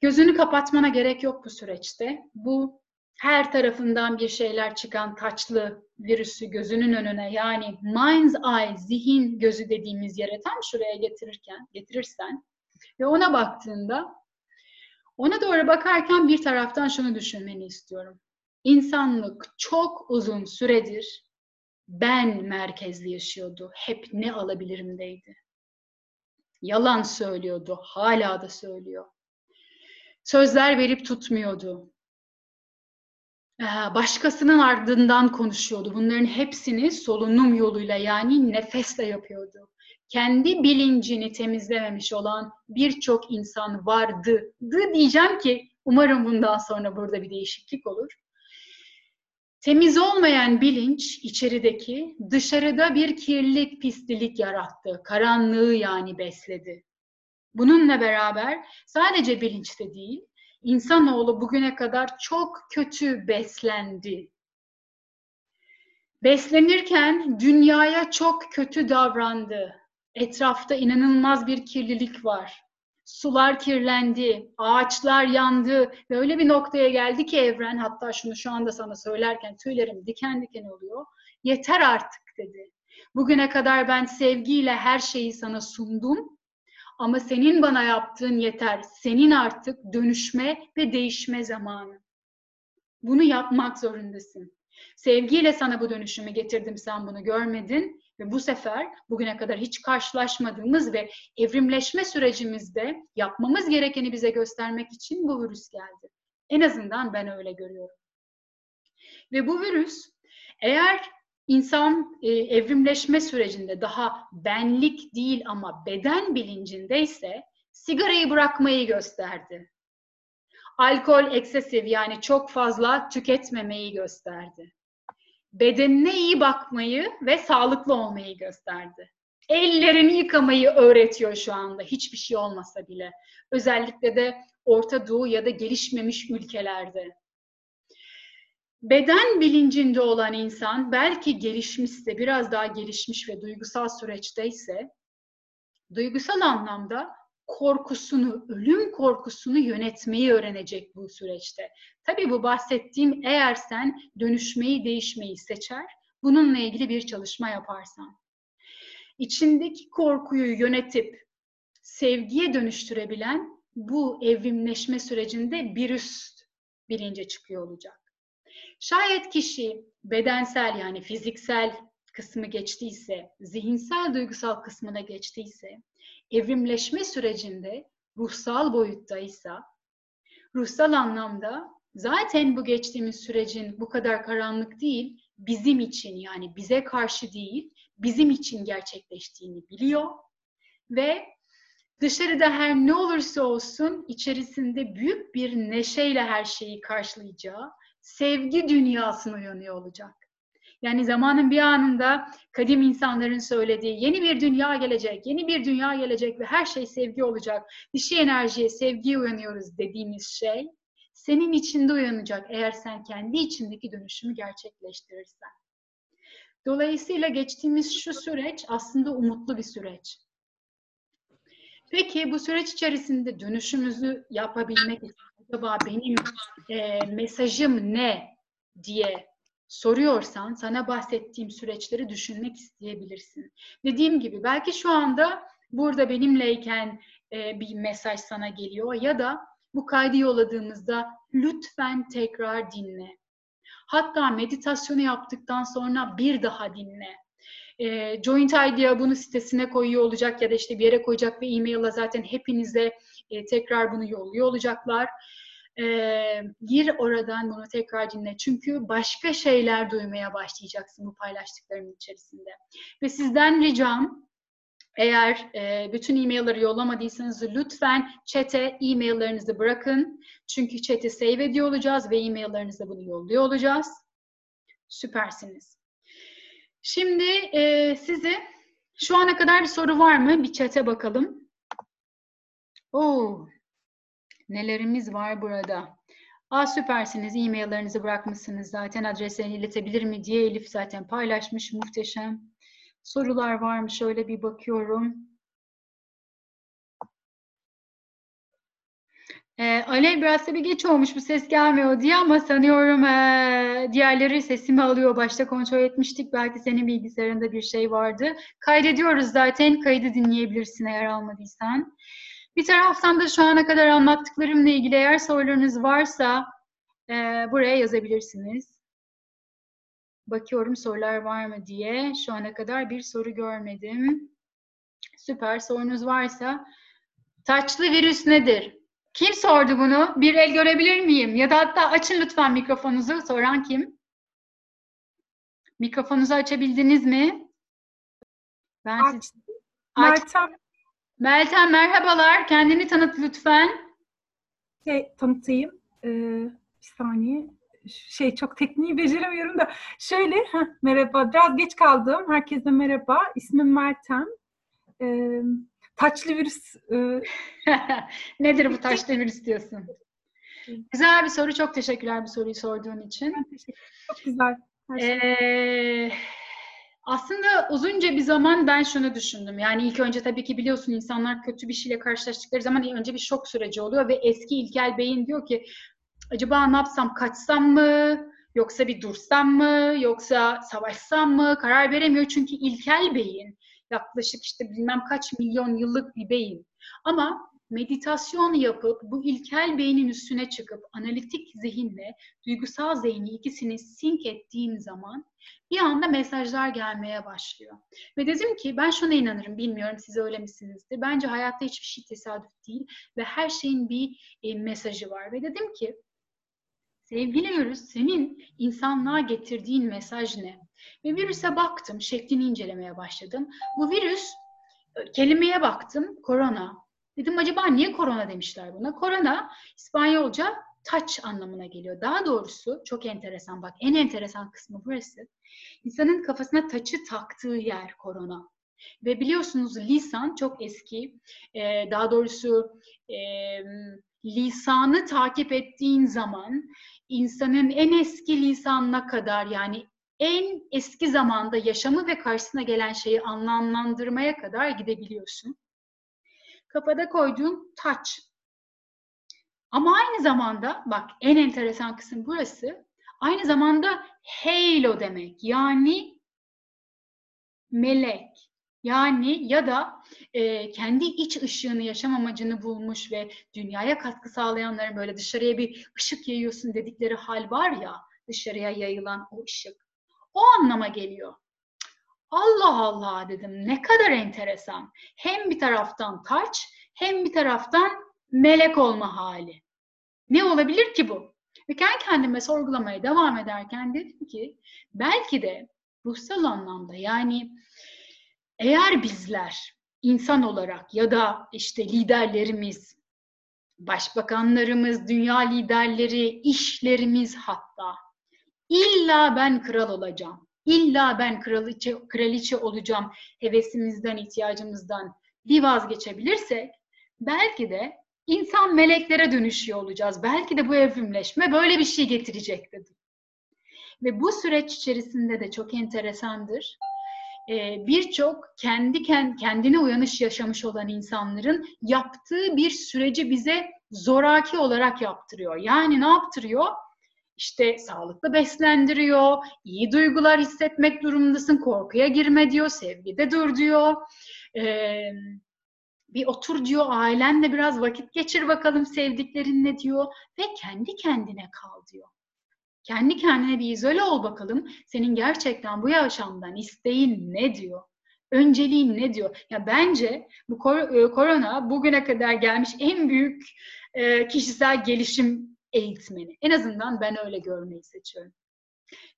gözünü kapatmana gerek yok bu süreçte. Bu her tarafından bir şeyler çıkan taçlı virüsü gözünün önüne yani mind's eye, zihin gözü dediğimiz yere tam şuraya getirirken, getirirsen ve ona baktığında ona doğru bakarken bir taraftan şunu düşünmeni istiyorum. İnsanlık çok uzun süredir ben merkezli yaşıyordu. Hep ne alabilirimdeydi. Yalan söylüyordu, hala da söylüyor. Sözler verip tutmuyordu. Ee, başkasının ardından konuşuyordu. Bunların hepsini solunum yoluyla yani nefesle yapıyordu. Kendi bilincini temizlememiş olan birçok insan vardı. Dı diyeceğim ki umarım bundan sonra burada bir değişiklik olur. Temiz olmayan bilinç içerideki dışarıda bir kirlilik, pislilik yarattı. Karanlığı yani besledi. Bununla beraber sadece bilinçte değil, insanoğlu bugüne kadar çok kötü beslendi. Beslenirken dünyaya çok kötü davrandı. Etrafta inanılmaz bir kirlilik var. Sular kirlendi, ağaçlar yandı ve öyle bir noktaya geldi ki evren, hatta şunu şu anda sana söylerken tüylerim diken diken oluyor. Yeter artık dedi. Bugüne kadar ben sevgiyle her şeyi sana sundum ama senin bana yaptığın yeter. Senin artık dönüşme ve değişme zamanı. Bunu yapmak zorundasın. Sevgiyle sana bu dönüşümü getirdim, sen bunu görmedin ve bu sefer bugüne kadar hiç karşılaşmadığımız ve evrimleşme sürecimizde yapmamız gerekeni bize göstermek için bu virüs geldi. En azından ben öyle görüyorum. Ve bu virüs eğer insan e, evrimleşme sürecinde daha benlik değil ama beden bilincindeyse sigarayı bırakmayı gösterdi. Alkol eksesif yani çok fazla tüketmemeyi gösterdi bedenine iyi bakmayı ve sağlıklı olmayı gösterdi. Ellerini yıkamayı öğretiyor şu anda hiçbir şey olmasa bile. Özellikle de Orta Doğu ya da gelişmemiş ülkelerde. Beden bilincinde olan insan belki gelişmişse, biraz daha gelişmiş ve duygusal süreçteyse, duygusal anlamda korkusunu, ölüm korkusunu yönetmeyi öğrenecek bu süreçte. Tabii bu bahsettiğim eğer sen dönüşmeyi, değişmeyi seçer, bununla ilgili bir çalışma yaparsan. İçindeki korkuyu yönetip sevgiye dönüştürebilen bu evrimleşme sürecinde bir üst bilince çıkıyor olacak. Şayet kişi bedensel yani fiziksel kısmı geçtiyse, zihinsel duygusal kısmına geçtiyse, evrimleşme sürecinde ruhsal boyuttaysa, ruhsal anlamda zaten bu geçtiğimiz sürecin bu kadar karanlık değil, bizim için yani bize karşı değil, bizim için gerçekleştiğini biliyor ve dışarıda her ne olursa olsun içerisinde büyük bir neşeyle her şeyi karşılayacağı sevgi dünyasına uyanıyor olacak. Yani zamanın bir anında kadim insanların söylediği yeni bir dünya gelecek, yeni bir dünya gelecek ve her şey sevgi olacak. Dişi enerjiye, sevgiye uyanıyoruz dediğimiz şey senin içinde uyanacak eğer sen kendi içindeki dönüşümü gerçekleştirirsen. Dolayısıyla geçtiğimiz şu süreç aslında umutlu bir süreç. Peki bu süreç içerisinde dönüşümüzü yapabilmek için acaba benim e, mesajım ne diye soruyorsan sana bahsettiğim süreçleri düşünmek isteyebilirsin. Dediğim gibi belki şu anda burada benimleyken e, bir mesaj sana geliyor ya da bu kaydı yolladığımızda lütfen tekrar dinle. Hatta meditasyonu yaptıktan sonra bir daha dinle. E, Joint Idea bunu sitesine koyuyor olacak ya da işte bir yere koyacak ve e-mail'la zaten hepinize e, tekrar bunu yolluyor olacaklar. E, gir oradan bunu tekrar dinle. Çünkü başka şeyler duymaya başlayacaksın bu paylaştıklarımın içerisinde. Ve sizden ricam eğer e, bütün e-mailleri yollamadıysanız lütfen chat'e e-maillerinizi bırakın. Çünkü chat'e save ediyor olacağız ve e-maillerinize bunu yolluyor olacağız. Süpersiniz. Şimdi e, size şu ana kadar bir soru var mı? Bir chat'e bakalım. Oo, nelerimiz var burada. Aa süpersiniz. E-maillerinizi bırakmışsınız zaten. Adreslerini iletebilir mi diye Elif zaten paylaşmış. Muhteşem. Sorular var mı? Şöyle bir bakıyorum. Ee, Alev biraz tabii geç olmuş bu ses gelmiyor diye ama sanıyorum e, diğerleri sesimi alıyor. Başta kontrol etmiştik. Belki senin bilgisayarında bir şey vardı. Kaydediyoruz zaten. Kaydı dinleyebilirsin eğer almadıysan. Bir taraftan da şu ana kadar anlattıklarımla ilgili eğer sorularınız varsa e, buraya yazabilirsiniz. Bakıyorum sorular var mı diye. Şu ana kadar bir soru görmedim. Süper sorunuz varsa. Taçlı virüs nedir? Kim sordu bunu? Bir el görebilir miyim? Ya da hatta açın lütfen mikrofonunuzu. Soran kim? Mikrofonunuzu açabildiniz mi? Ben Aç. siz... Meltem. Meltem merhabalar. Kendini tanıt lütfen. Şey, tanıtayım. Ee, bir saniye. Şey çok tekniği beceremiyorum da. Şöyle heh, merhaba. Biraz geç kaldım. Herkese merhaba. İsmim Meltem. Ee, taçlı virüs e... nedir bu taçlı virüs diyorsun? Güzel bir soru. Çok teşekkürler bu soruyu sorduğun için. Çok güzel. Şey. ee, aslında uzunca bir zaman ben şunu düşündüm. Yani ilk önce tabii ki biliyorsun insanlar kötü bir şeyle karşılaştıkları zaman önce bir şok süreci oluyor ve eski ilkel beyin diyor ki acaba ne yapsam kaçsam mı? Yoksa bir dursam mı? Yoksa savaşsam mı? Karar veremiyor. Çünkü ilkel beyin yaklaşık işte bilmem kaç milyon yıllık bir beyin. Ama meditasyon yapıp bu ilkel beynin üstüne çıkıp analitik zihinle duygusal zihni ikisini sync ettiğim zaman bir anda mesajlar gelmeye başlıyor. Ve dedim ki ben şuna inanırım, bilmiyorum siz öyle misinizdir. Bence hayatta hiçbir şey tesadüf değil ve her şeyin bir e, mesajı var. Ve dedim ki Sevgili virüs, senin insanlığa getirdiğin mesaj ne? Ve virüse baktım, şeklini incelemeye başladım. Bu virüs, e, kelimeye baktım, korona. Dedim acaba niye korona demişler buna? Korona, İspanyolca touch anlamına geliyor. Daha doğrusu çok enteresan bak, en enteresan kısmı burası. İnsanın kafasına taçı taktığı yer korona. Ve biliyorsunuz lisan çok eski, ee, daha doğrusu e, lisanı takip ettiğin zaman insanın en eski lisanına kadar yani en eski zamanda yaşamı ve karşısına gelen şeyi anlamlandırmaya kadar gidebiliyorsun. Kafada koyduğun touch. Ama aynı zamanda bak en enteresan kısım burası. Aynı zamanda halo demek. Yani melek. Yani ya da e, kendi iç ışığını, yaşam amacını bulmuş ve dünyaya katkı sağlayanların böyle dışarıya bir ışık yayıyorsun dedikleri hal var ya, dışarıya yayılan o ışık. O anlama geliyor. Allah Allah dedim ne kadar enteresan. Hem bir taraftan taç hem bir taraftan melek olma hali. Ne olabilir ki bu? Ve kendi kendime sorgulamaya devam ederken dedim ki belki de ruhsal anlamda yani eğer bizler insan olarak ya da işte liderlerimiz, başbakanlarımız, dünya liderleri, işlerimiz hatta illa ben kral olacağım. illa ben kraliçe, kraliçe olacağım hevesimizden, ihtiyacımızdan bir vazgeçebilirsek belki de insan meleklere dönüşüyor olacağız. Belki de bu evrimleşme böyle bir şey getirecek dedim. Ve bu süreç içerisinde de çok enteresandır. Ee, Birçok kendi kendine uyanış yaşamış olan insanların yaptığı bir süreci bize zoraki olarak yaptırıyor. Yani ne yaptırıyor? İşte sağlıklı beslendiriyor, iyi duygular hissetmek durumundasın, korkuya girme diyor, sevgide dur diyor. Ee, bir otur diyor, ailenle biraz vakit geçir bakalım sevdiklerinle diyor ve kendi kendine kal diyor. Kendi kendine bir izole ol bakalım. Senin gerçekten bu yaşamdan isteğin ne diyor? Önceliğin ne diyor? Ya bence bu kor- korona bugüne kadar gelmiş en büyük e, kişisel gelişim eğitmeni. En azından ben öyle görmeyi seçiyorum.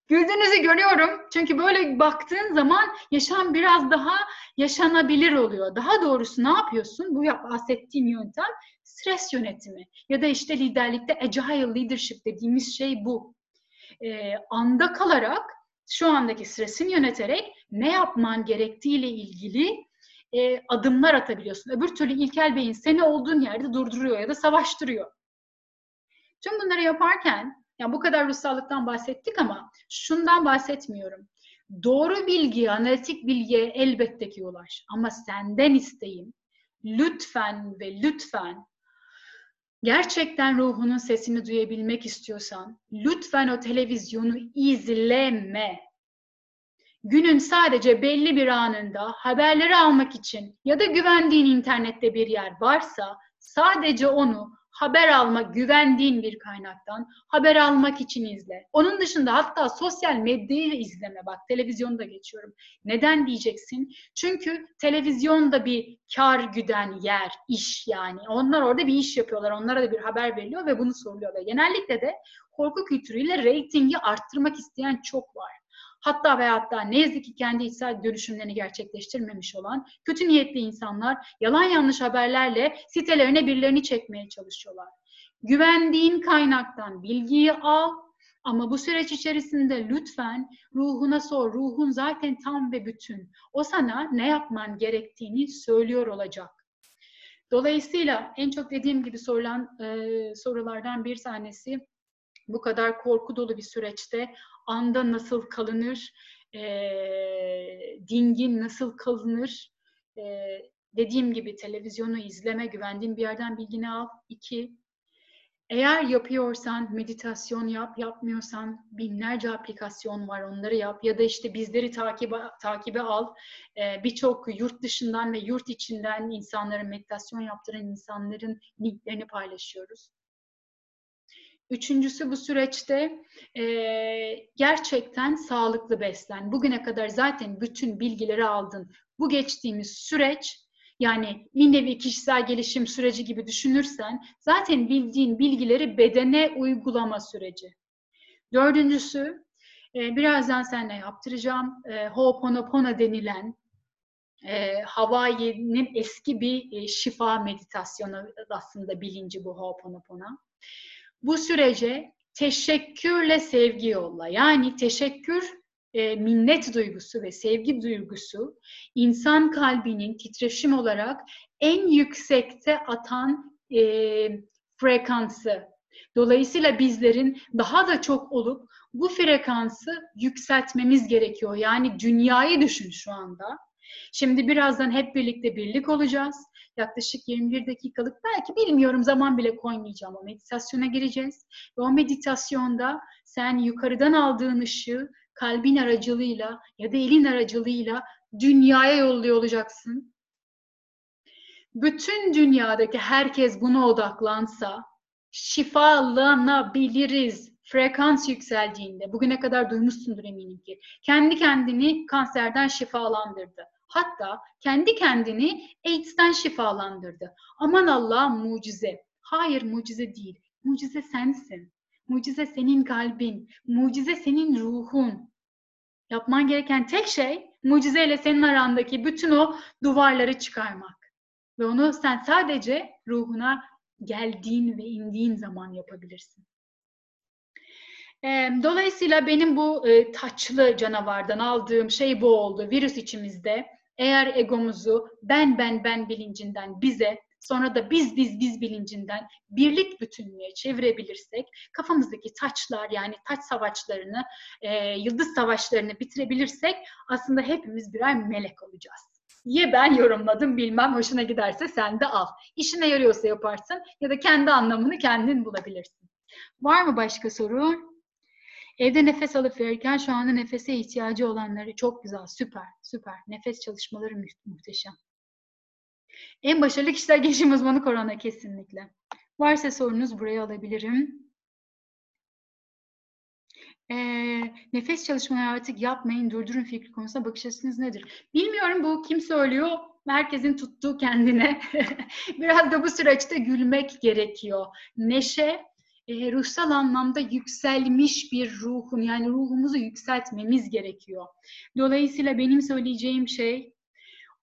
Güldüğünüzü görüyorum. Çünkü böyle baktığın zaman yaşam biraz daha yaşanabilir oluyor. Daha doğrusu ne yapıyorsun? Bu bahsettiğim yöntem stres yönetimi ya da işte liderlikte agile leadership dediğimiz şey bu. Ee, anda kalarak şu andaki stresini yöneterek ne yapman gerektiğiyle ilgili e, adımlar atabiliyorsun. Öbür türlü ilkel beyin seni olduğun yerde durduruyor ya da savaştırıyor. Tüm bunları yaparken yani bu kadar ruhsallıktan bahsettik ama şundan bahsetmiyorum. Doğru bilgi, analitik bilgiye elbette ki ulaş. Ama senden isteyim lütfen ve lütfen gerçekten ruhunun sesini duyabilmek istiyorsan lütfen o televizyonu izleme. Günün sadece belli bir anında haberleri almak için ya da güvendiğin internette bir yer varsa sadece onu haber alma, güvendiğin bir kaynaktan haber almak için izle. Onun dışında hatta sosyal medyayı izleme. Bak televizyonda geçiyorum. Neden diyeceksin? Çünkü televizyonda bir kar güden yer, iş yani. Onlar orada bir iş yapıyorlar. Onlara da bir haber veriliyor ve bunu soruyorlar. Genellikle de korku kültürüyle reytingi arttırmak isteyen çok var hatta ve hatta ne yazık ki kendi içsel dönüşümlerini gerçekleştirmemiş olan kötü niyetli insanlar yalan yanlış haberlerle sitelerine birilerini çekmeye çalışıyorlar. Güvendiğin kaynaktan bilgiyi al ama bu süreç içerisinde lütfen ruhuna sor. Ruhun zaten tam ve bütün. O sana ne yapman gerektiğini söylüyor olacak. Dolayısıyla en çok dediğim gibi sorulan e, sorulardan bir tanesi bu kadar korku dolu bir süreçte anda nasıl kalınır, e, dingin nasıl kalınır, e, dediğim gibi televizyonu izleme, güvendiğin bir yerden bilgini al. İki, eğer yapıyorsan meditasyon yap, yapmıyorsan binlerce aplikasyon var onları yap ya da işte bizleri takibe, takibe al. Ee, Birçok yurt dışından ve yurt içinden insanların meditasyon yaptıran insanların linklerini paylaşıyoruz. Üçüncüsü bu süreçte e, gerçekten sağlıklı beslen. Bugüne kadar zaten bütün bilgileri aldın. Bu geçtiğimiz süreç yani bir nevi kişisel gelişim süreci gibi düşünürsen zaten bildiğin bilgileri bedene uygulama süreci. Dördüncüsü e, birazdan seninle yaptıracağım e, Ho'oponopono denilen e, Hawaii'nin eski bir e, şifa meditasyonu aslında bilinci bu Ho'oponopono. Bu sürece teşekkürle sevgi yolla. Yani teşekkür e, minnet duygusu ve sevgi duygusu insan kalbinin titreşim olarak en yüksekte atan e, frekansı. Dolayısıyla bizlerin daha da çok olup bu frekansı yükseltmemiz gerekiyor. Yani dünyayı düşün şu anda. Şimdi birazdan hep birlikte birlik olacağız yaklaşık 21 dakikalık belki bilmiyorum zaman bile koymayacağım o meditasyona gireceğiz. Ve o meditasyonda sen yukarıdan aldığın ışığı kalbin aracılığıyla ya da elin aracılığıyla dünyaya yolluyor olacaksın. Bütün dünyadaki herkes buna odaklansa şifalanabiliriz. Frekans yükseldiğinde, bugüne kadar duymuşsundur eminim ki. Kendi kendini kanserden şifalandırdı. Hatta kendi kendini AIDS'ten şifalandırdı. Aman Allah mucize. Hayır mucize değil. Mucize sensin. Mucize senin kalbin. Mucize senin ruhun. Yapman gereken tek şey mucizeyle senin arandaki bütün o duvarları çıkarmak. Ve onu sen sadece ruhuna geldiğin ve indiğin zaman yapabilirsin. Dolayısıyla benim bu taçlı canavardan aldığım şey bu oldu. Virüs içimizde eğer egomuzu ben ben ben bilincinden bize sonra da biz biz biz bilincinden birlik bütünlüğe çevirebilirsek kafamızdaki taçlar yani taç savaşlarını, e, yıldız savaşlarını bitirebilirsek aslında hepimiz birer melek olacağız. Ye ben yorumladım bilmem hoşuna giderse sen de al. İşine yarıyorsa yaparsın ya da kendi anlamını kendin bulabilirsin. Var mı başka soru? Evde nefes alıp verirken şu anda nefese ihtiyacı olanları çok güzel, süper, süper. Nefes çalışmaları mu- muhteşem. En başarılı kişiler gelişim uzmanı korona kesinlikle. Varsa sorunuz buraya alabilirim. Ee, nefes çalışmaları artık yapmayın, durdurun fikri konusunda bakış açınız nedir? Bilmiyorum bu kim söylüyor? Herkesin tuttuğu kendine. Biraz da bu süreçte gülmek gerekiyor. Neşe, e, ruhsal anlamda yükselmiş bir ruhun, yani ruhumuzu yükseltmemiz gerekiyor. Dolayısıyla benim söyleyeceğim şey,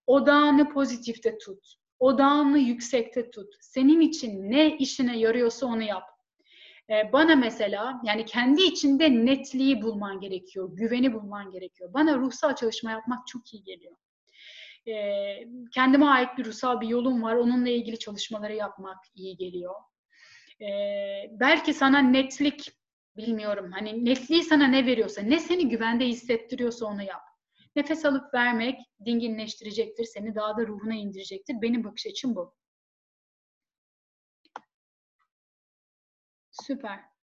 odağını pozitifte tut. Odağını yüksekte tut. Senin için ne işine yarıyorsa onu yap. Ee, bana mesela yani kendi içinde netliği bulman gerekiyor, güveni bulman gerekiyor. Bana ruhsal çalışma yapmak çok iyi geliyor. Ee, kendime ait bir ruhsal bir yolum var, onunla ilgili çalışmaları yapmak iyi geliyor. Ee, belki sana netlik, bilmiyorum hani netliği sana ne veriyorsa, ne seni güvende hissettiriyorsa onu yap. Nefes alıp vermek dinginleştirecektir, seni daha da ruhuna indirecektir. Benim bakış açım bu. Süper.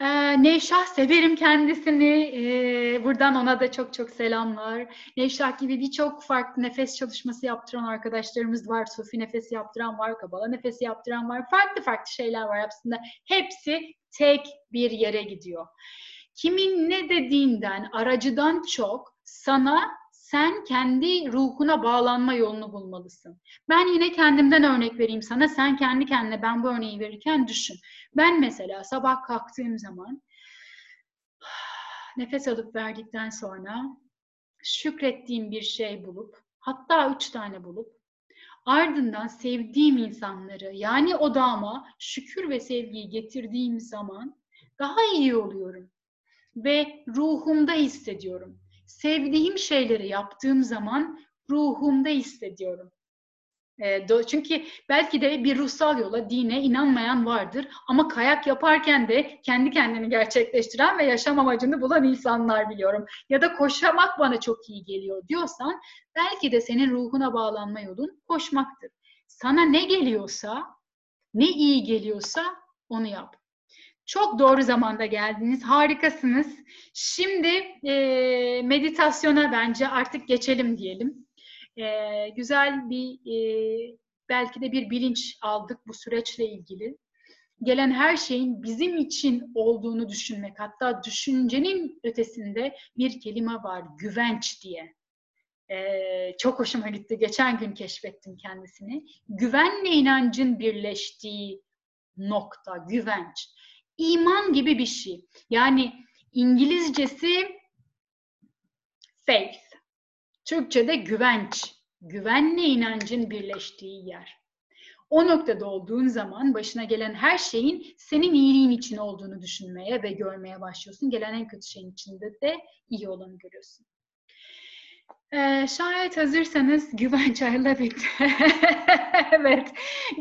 Ee, Nevşah severim kendisini. Ee, buradan ona da çok çok selamlar. Nevşah gibi birçok farklı nefes çalışması yaptıran arkadaşlarımız var. Sofi nefesi yaptıran var, kabala nefesi yaptıran var. Farklı farklı şeyler var aslında. Hepsi tek bir yere gidiyor. Kimin ne dediğinden, aracıdan çok sana sen kendi ruhuna bağlanma yolunu bulmalısın. Ben yine kendimden örnek vereyim sana. Sen kendi kendine ben bu örneği verirken düşün. Ben mesela sabah kalktığım zaman nefes alıp verdikten sonra şükrettiğim bir şey bulup hatta üç tane bulup ardından sevdiğim insanları yani odağıma şükür ve sevgiyi getirdiğim zaman daha iyi oluyorum ve ruhumda hissediyorum sevdiğim şeyleri yaptığım zaman ruhumda hissediyorum. Çünkü belki de bir ruhsal yola, dine inanmayan vardır ama kayak yaparken de kendi kendini gerçekleştiren ve yaşam amacını bulan insanlar biliyorum. Ya da koşamak bana çok iyi geliyor diyorsan belki de senin ruhuna bağlanma yolun koşmaktır. Sana ne geliyorsa, ne iyi geliyorsa onu yap. Çok doğru zamanda geldiniz. Harikasınız. Şimdi e, meditasyona bence artık geçelim diyelim. E, güzel bir e, belki de bir bilinç aldık bu süreçle ilgili. Gelen her şeyin bizim için olduğunu düşünmek. Hatta düşüncenin ötesinde bir kelime var. Güvenç diye. Ee, çok hoşuma gitti. Geçen gün keşfettim kendisini. Güvenle inancın birleştiği nokta, güvenç iman gibi bir şey. Yani İngilizcesi faith. Türkçe'de güvenç. Güvenle inancın birleştiği yer. O noktada olduğun zaman başına gelen her şeyin senin iyiliğin için olduğunu düşünmeye ve görmeye başlıyorsun. Gelen en kötü şeyin içinde de iyi olanı görüyorsun. Ee, şayet hazırsanız güvenç ayla bitti. evet,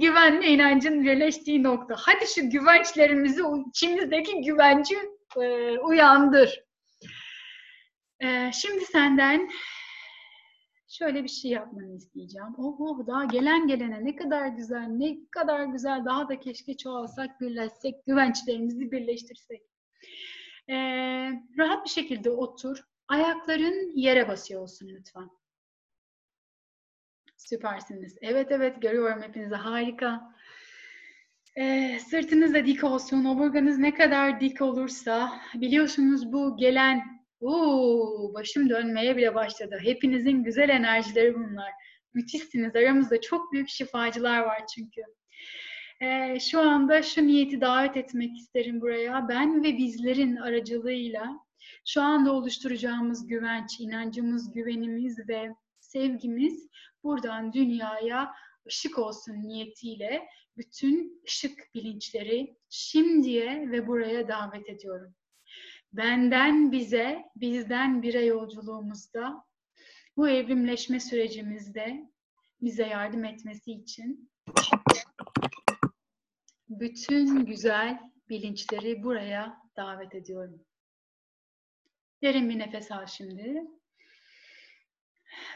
güvenle inancın birleştiği nokta. Hadi şu güvençlerimizi, içimizdeki güvenci e, uyandır. Ee, şimdi senden şöyle bir şey yapmanı isteyeceğim. Oh, oh daha gelen gelene ne kadar güzel, ne kadar güzel. Daha da keşke çoğalsak, birleşsek, güvençlerimizi birleştirsek. Ee, rahat bir şekilde otur. Ayakların yere basıyor olsun lütfen. Süpersiniz. Evet evet görüyorum hepinizi. Harika. Ee, sırtınız da dik olsun. Omurganız ne kadar dik olursa biliyorsunuz bu gelen Uuu, başım dönmeye bile başladı. Hepinizin güzel enerjileri bunlar. Müthişsiniz. Aramızda çok büyük şifacılar var çünkü. Ee, şu anda şu niyeti davet etmek isterim buraya. Ben ve bizlerin aracılığıyla şu anda oluşturacağımız güvenç, inancımız, güvenimiz ve sevgimiz buradan dünyaya ışık olsun niyetiyle bütün ışık bilinçleri şimdiye ve buraya davet ediyorum. Benden bize, bizden bire yolculuğumuzda, bu evrimleşme sürecimizde bize yardım etmesi için bütün güzel bilinçleri buraya davet ediyorum. Derin bir nefes al şimdi.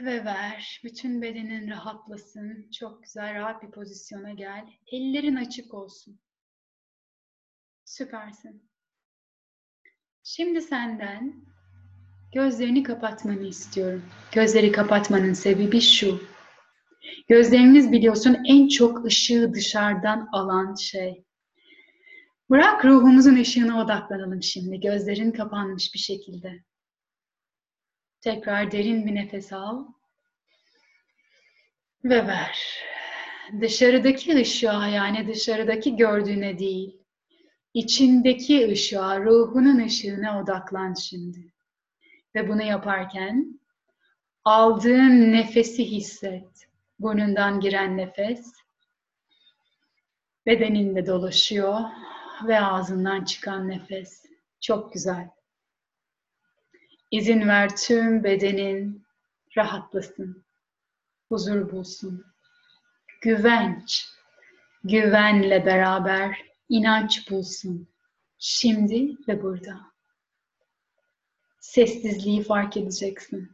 Ve ver. Bütün bedenin rahatlasın. Çok güzel, rahat bir pozisyona gel. Ellerin açık olsun. Süpersin. Şimdi senden gözlerini kapatmanı istiyorum. Gözleri kapatmanın sebebi şu. Gözlerimiz biliyorsun en çok ışığı dışarıdan alan şey. Bırak ruhumuzun ışığına odaklanalım şimdi. Gözlerin kapanmış bir şekilde. Tekrar derin bir nefes al. Ve ver. Dışarıdaki ışığa yani dışarıdaki gördüğüne değil, içindeki ışığa, ruhunun ışığına odaklan şimdi. Ve bunu yaparken aldığın nefesi hisset. Burnundan giren nefes bedeninde dolaşıyor ve ağzından çıkan nefes. Çok güzel. İzin ver tüm bedenin rahatlasın, huzur bulsun. Güvenç, güvenle beraber inanç bulsun. Şimdi ve burada. Sessizliği fark edeceksin.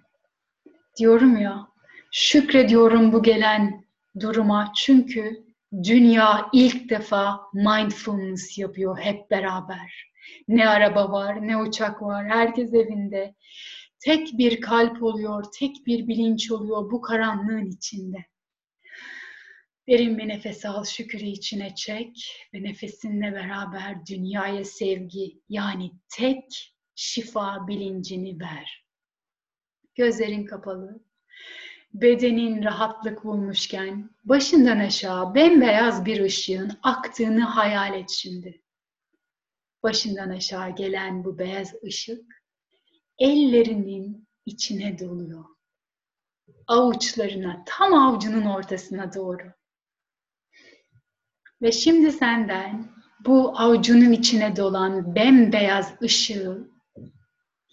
Diyorum ya, şükrediyorum bu gelen duruma çünkü dünya ilk defa mindfulness yapıyor hep beraber. Ne araba var, ne uçak var, herkes evinde. Tek bir kalp oluyor, tek bir bilinç oluyor bu karanlığın içinde. Derin bir nefes al, şükürü içine çek ve nefesinle beraber dünyaya sevgi yani tek şifa bilincini ver. Gözlerin kapalı, bedenin rahatlık bulmuşken başından aşağı bembeyaz bir ışığın aktığını hayal et şimdi. Başından aşağı gelen bu beyaz ışık ellerinin içine doluyor. Avuçlarına, tam avucunun ortasına doğru. Ve şimdi senden bu avucunun içine dolan bembeyaz ışığı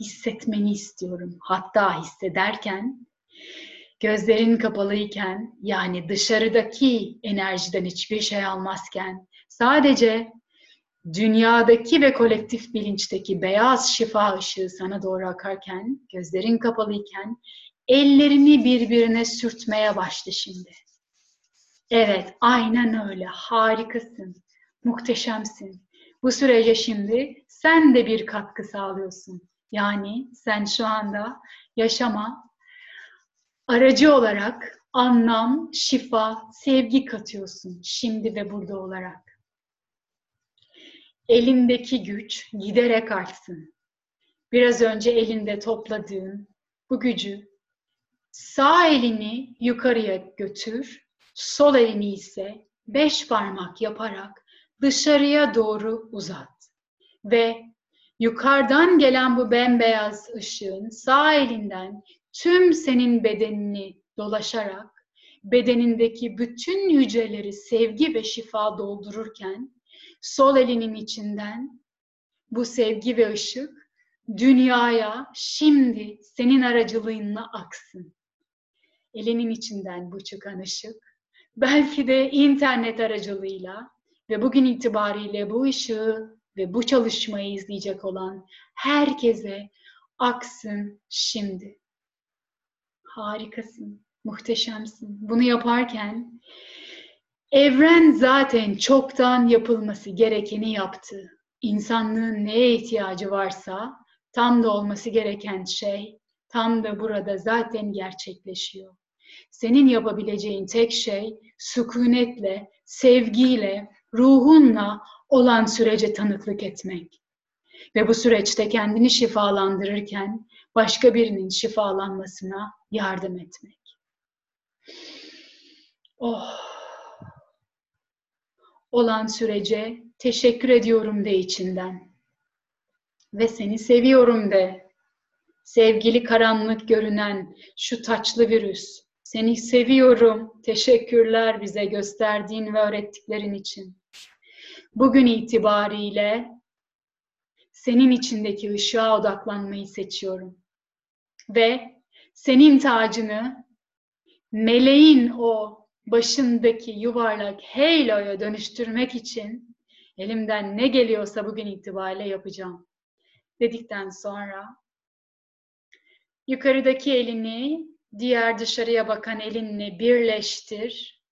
hissetmeni istiyorum. Hatta hissederken gözlerin kapalıyken yani dışarıdaki enerjiden hiçbir şey almazken sadece dünyadaki ve kolektif bilinçteki beyaz şifa ışığı sana doğru akarken gözlerin kapalıyken ellerini birbirine sürtmeye başla şimdi. Evet, aynen öyle. Harikasın. Muhteşemsin. Bu sürece şimdi sen de bir katkı sağlıyorsun. Yani sen şu anda yaşama aracı olarak anlam, şifa, sevgi katıyorsun şimdi ve burada olarak. Elindeki güç giderek artsın. Biraz önce elinde topladığın bu gücü sağ elini yukarıya götür, sol elini ise beş parmak yaparak dışarıya doğru uzat. Ve yukarıdan gelen bu bembeyaz ışığın sağ elinden tüm senin bedenini dolaşarak bedenindeki bütün hücreleri sevgi ve şifa doldururken sol elinin içinden bu sevgi ve ışık dünyaya şimdi senin aracılığınla aksın. Elinin içinden bu çıkan ışık belki de internet aracılığıyla ve bugün itibariyle bu ışığı ve bu çalışmayı izleyecek olan herkese aksın şimdi. Harikasın, muhteşemsin. Bunu yaparken evren zaten çoktan yapılması gerekeni yaptı. İnsanlığın neye ihtiyacı varsa tam da olması gereken şey tam da burada zaten gerçekleşiyor. Senin yapabileceğin tek şey sükunetle, sevgiyle, ruhunla olan sürece tanıklık etmek. Ve bu süreçte kendini şifalandırırken başka birinin şifalanmasına yardım etmek. Oh. Olan sürece teşekkür ediyorum de içinden. Ve seni seviyorum de. Sevgili karanlık görünen şu taçlı virüs, Seni seviyorum. Teşekkürler bize gösterdiğin ve öğrettiklerin için. Bugün itibariyle senin içindeki ışığa odaklanmayı seçiyorum. Ve senin tacını meleğin o başındaki yuvarlak halo'ya dönüştürmek için elimden ne geliyorsa bugün itibariyle yapacağım. Dedikten sonra yukarıdaki elini diğer dışarıya bakan elinle birleştir.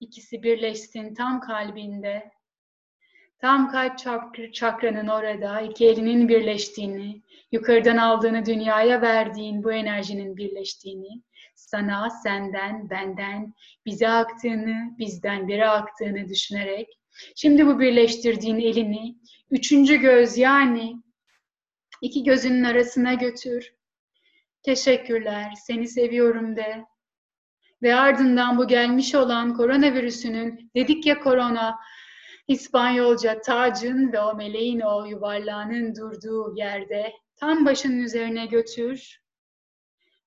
İkisi birleşsin tam kalbinde. Tam kalp çakranın orada iki elinin birleştiğini, yukarıdan aldığını dünyaya verdiğin bu enerjinin birleştiğini, sana, senden, benden, bize aktığını, bizden biri aktığını düşünerek, şimdi bu birleştirdiğin elini üçüncü göz yani iki gözünün arasına götür. Teşekkürler, seni seviyorum de. Ve ardından bu gelmiş olan koronavirüsünün, dedik ya korona, İspanyolca tacın ve o meleğin o yuvarlağının durduğu yerde tam başının üzerine götür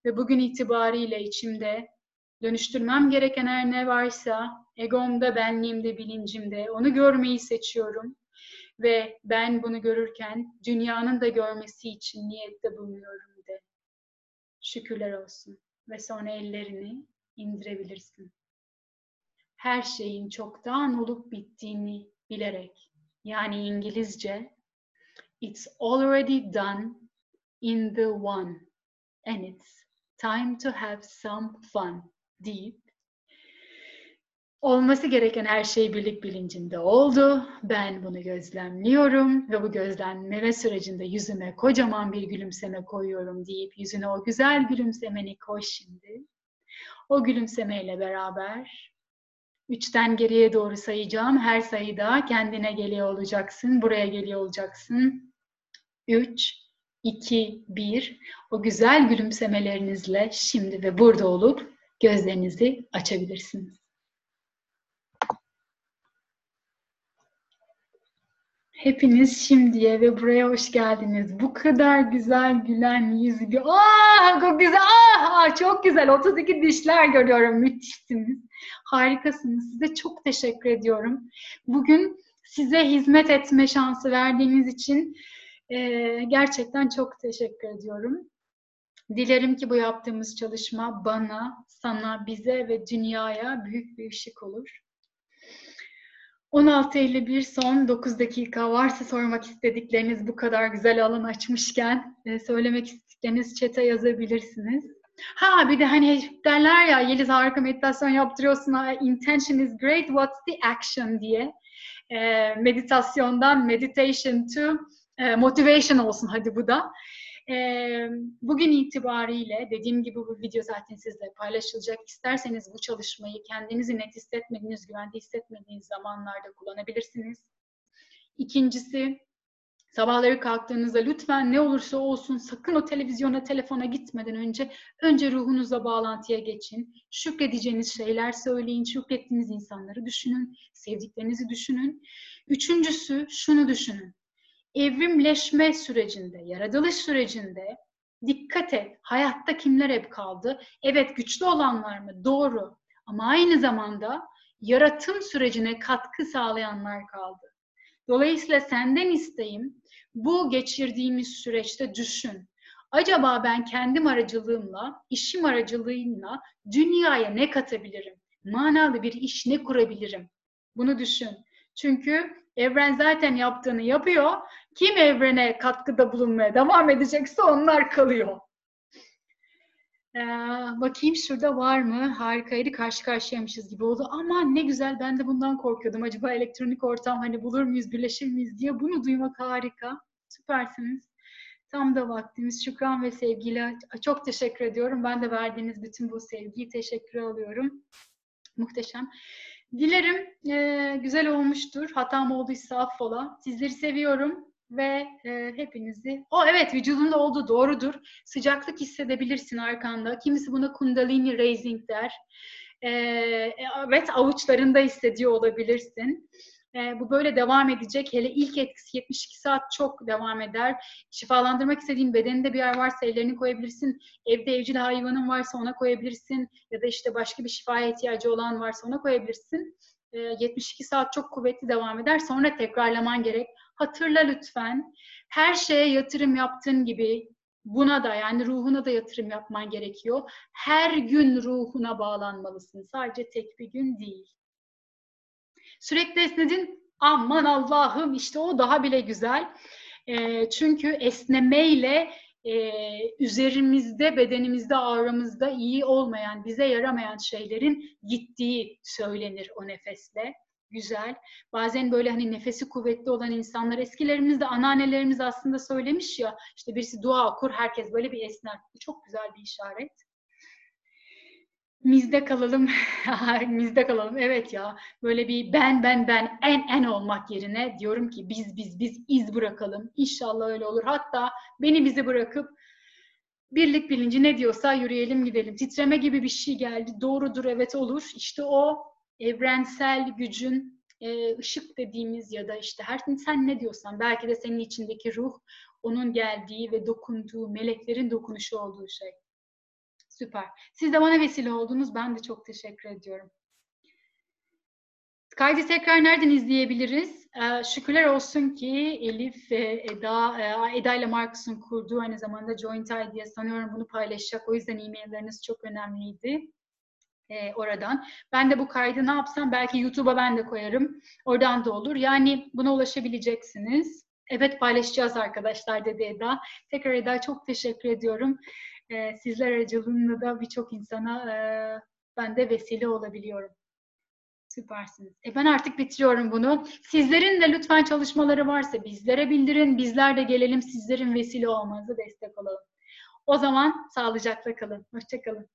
ve bugün itibariyle içimde dönüştürmem gereken her ne varsa egomda, benliğimde, bilincimde onu görmeyi seçiyorum. Ve ben bunu görürken dünyanın da görmesi için niyette bulunuyorum de. Şükürler olsun. Ve sonra ellerini indirebilirsin. Her şeyin çoktan olup bittiğini bilerek. Yani İngilizce It's already done in the one and it's time to have some fun deyip olması gereken her şey birlik bilincinde oldu. Ben bunu gözlemliyorum ve bu gözlemleme sürecinde yüzüme kocaman bir gülümseme koyuyorum deyip yüzüne o güzel gülümsemeni koy şimdi. O gülümsemeyle beraber üçten geriye doğru sayacağım. Her sayıda kendine geliyor olacaksın. Buraya geliyor olacaksın. Üç, 2, 1 o güzel gülümsemelerinizle şimdi ve burada olup gözlerinizi açabilirsiniz. Hepiniz şimdiye ve buraya hoş geldiniz. Bu kadar güzel gülen yüz. Aa, çok güzel. Aa, çok güzel. 32 dişler görüyorum. Müthişsiniz. Harikasınız. Size çok teşekkür ediyorum. Bugün size hizmet etme şansı verdiğiniz için ee, gerçekten çok teşekkür ediyorum. Dilerim ki bu yaptığımız çalışma bana, sana, bize ve dünyaya büyük bir ışık olur. 16.51 son 9 dakika varsa sormak istedikleriniz bu kadar güzel alan açmışken e, söylemek istedikleriniz çete yazabilirsiniz. Ha bir de hani derler ya Yeliz harika meditasyon yaptırıyorsun. Intention is great, what's the action diye. E, meditasyondan meditation to e, motivation olsun hadi bu da. E, bugün itibariyle dediğim gibi bu video zaten sizle paylaşılacak. İsterseniz bu çalışmayı kendinizi net hissetmediğiniz, güvende hissetmediğiniz zamanlarda kullanabilirsiniz. İkincisi Sabahları kalktığınızda lütfen ne olursa olsun sakın o televizyona, telefona gitmeden önce önce ruhunuzla bağlantıya geçin. Şükredeceğiniz şeyler söyleyin, şükrettiğiniz insanları düşünün, sevdiklerinizi düşünün. Üçüncüsü şunu düşünün evrimleşme sürecinde, yaratılış sürecinde dikkat et. Hayatta kimler hep kaldı? Evet güçlü olanlar mı? Doğru. Ama aynı zamanda yaratım sürecine katkı sağlayanlar kaldı. Dolayısıyla senden isteğim bu geçirdiğimiz süreçte düşün. Acaba ben kendim aracılığımla, işim aracılığıyla dünyaya ne katabilirim? Manalı bir iş ne kurabilirim? Bunu düşün. Çünkü evren zaten yaptığını yapıyor. Kim evrene katkıda bulunmaya devam edecekse onlar kalıyor. Ee, bakayım şurada var mı? Harikaydı karşı karşıyaymışız gibi oldu. Aman ne güzel ben de bundan korkuyordum. Acaba elektronik ortam hani bulur muyuz, birleşir miyiz diye bunu duymak harika. Süpersiniz. Tam da vaktimiz. Şükran ve sevgiyle çok teşekkür ediyorum. Ben de verdiğiniz bütün bu sevgiyi teşekkür alıyorum. Muhteşem. Dilerim e, güzel olmuştur. Hatam olduysa affola. Sizleri seviyorum ve e, hepinizi... O evet vücudunda olduğu doğrudur. Sıcaklık hissedebilirsin arkanda. Kimisi buna kundalini raising der. E, evet avuçlarında hissediyor olabilirsin. E, bu böyle devam edecek. Hele ilk etkisi 72 saat çok devam eder. Şifalandırmak istediğin bedeninde bir yer varsa ellerini koyabilirsin. Evde evcil hayvanın varsa ona koyabilirsin. Ya da işte başka bir şifaya ihtiyacı olan varsa ona koyabilirsin. E, 72 saat çok kuvvetli devam eder. Sonra tekrarlaman gerek. Hatırla lütfen. Her şeye yatırım yaptığın gibi buna da yani ruhuna da yatırım yapman gerekiyor. Her gün ruhuna bağlanmalısın. Sadece tek bir gün değil. Sürekli esnedin. Aman Allah'ım işte o daha bile güzel. E, çünkü esnemeyle e, üzerimizde, bedenimizde, ağrımızda iyi olmayan, bize yaramayan şeylerin gittiği söylenir o nefesle. Güzel. Bazen böyle hani nefesi kuvvetli olan insanlar, eskilerimiz de anneannelerimiz aslında söylemiş ya, işte birisi dua okur, herkes böyle bir esner. Bu çok güzel bir işaret. Mizde kalalım, mizde kalalım. Evet ya, böyle bir ben ben ben en en olmak yerine diyorum ki biz biz biz iz bırakalım. İnşallah öyle olur. Hatta beni bizi bırakıp birlik bilinci ne diyorsa yürüyelim gidelim. Titreme gibi bir şey geldi. Doğrudur evet olur. İşte o evrensel gücün e, ışık dediğimiz ya da işte her sen ne diyorsan belki de senin içindeki ruh onun geldiği ve dokunduğu meleklerin dokunuşu olduğu şey. Süper. Siz de bana vesile oldunuz. Ben de çok teşekkür ediyorum. Kaydı tekrar nereden izleyebiliriz? Ee, şükürler olsun ki Elif ve Eda, e, Eda ile Marcus'un kurduğu aynı zamanda Joint Idea sanıyorum bunu paylaşacak. O yüzden e-mailleriniz çok önemliydi e, oradan. Ben de bu kaydı ne yapsam belki YouTube'a ben de koyarım. Oradan da olur. Yani buna ulaşabileceksiniz. Evet paylaşacağız arkadaşlar dedi Eda. Tekrar Eda çok teşekkür ediyorum. E, sizler aracılığında da birçok insana e, ben de vesile olabiliyorum. Süpersiniz. E ben artık bitiriyorum bunu. Sizlerin de lütfen çalışmaları varsa bizlere bildirin. Bizler de gelelim sizlerin vesile olmanıza destek olalım. O zaman sağlıcakla kalın. Hoşçakalın.